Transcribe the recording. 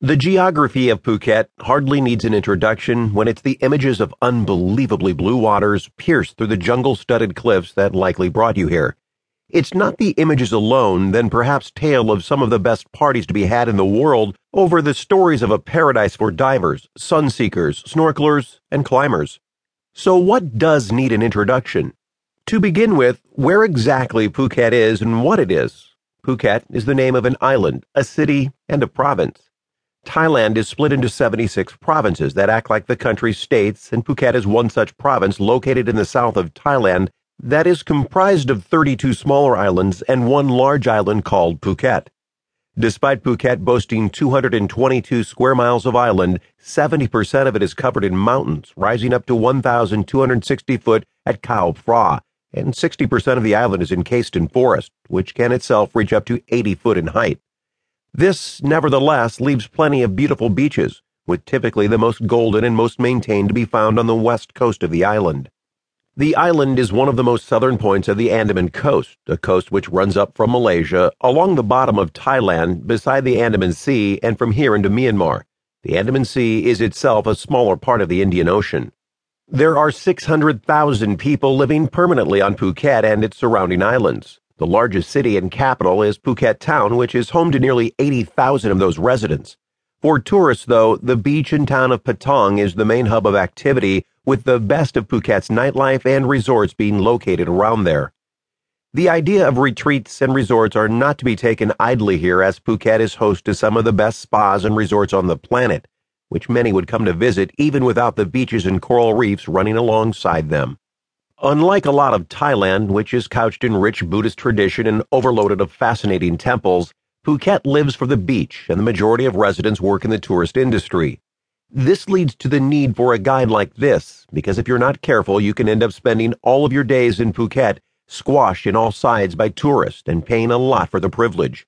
The geography of Phuket hardly needs an introduction when it's the images of unbelievably blue waters pierced through the jungle studded cliffs that likely brought you here. It's not the images alone, then perhaps tale of some of the best parties to be had in the world over the stories of a paradise for divers, sun seekers, snorkelers, and climbers. So, what does need an introduction? To begin with, where exactly Phuket is and what it is. Phuket is the name of an island, a city, and a province. Thailand is split into 76 provinces that act like the country's states, and Phuket is one such province located in the south of Thailand that is comprised of 32 smaller islands and one large island called Phuket. Despite Phuket boasting 222 square miles of island, 70% of it is covered in mountains, rising up to 1,260 foot at Khao Phra, and 60% of the island is encased in forest, which can itself reach up to 80 foot in height. This, nevertheless, leaves plenty of beautiful beaches, with typically the most golden and most maintained to be found on the west coast of the island. The island is one of the most southern points of the Andaman coast, a coast which runs up from Malaysia, along the bottom of Thailand, beside the Andaman Sea, and from here into Myanmar. The Andaman Sea is itself a smaller part of the Indian Ocean. There are 600,000 people living permanently on Phuket and its surrounding islands. The largest city and capital is Phuket Town, which is home to nearly 80,000 of those residents. For tourists, though, the beach and town of Patong is the main hub of activity, with the best of Phuket's nightlife and resorts being located around there. The idea of retreats and resorts are not to be taken idly here, as Phuket is host to some of the best spas and resorts on the planet, which many would come to visit even without the beaches and coral reefs running alongside them. Unlike a lot of Thailand, which is couched in rich Buddhist tradition and overloaded of fascinating temples, Phuket lives for the beach, and the majority of residents work in the tourist industry. This leads to the need for a guide like this, because if you're not careful, you can end up spending all of your days in Phuket squashed in all sides by tourists and paying a lot for the privilege.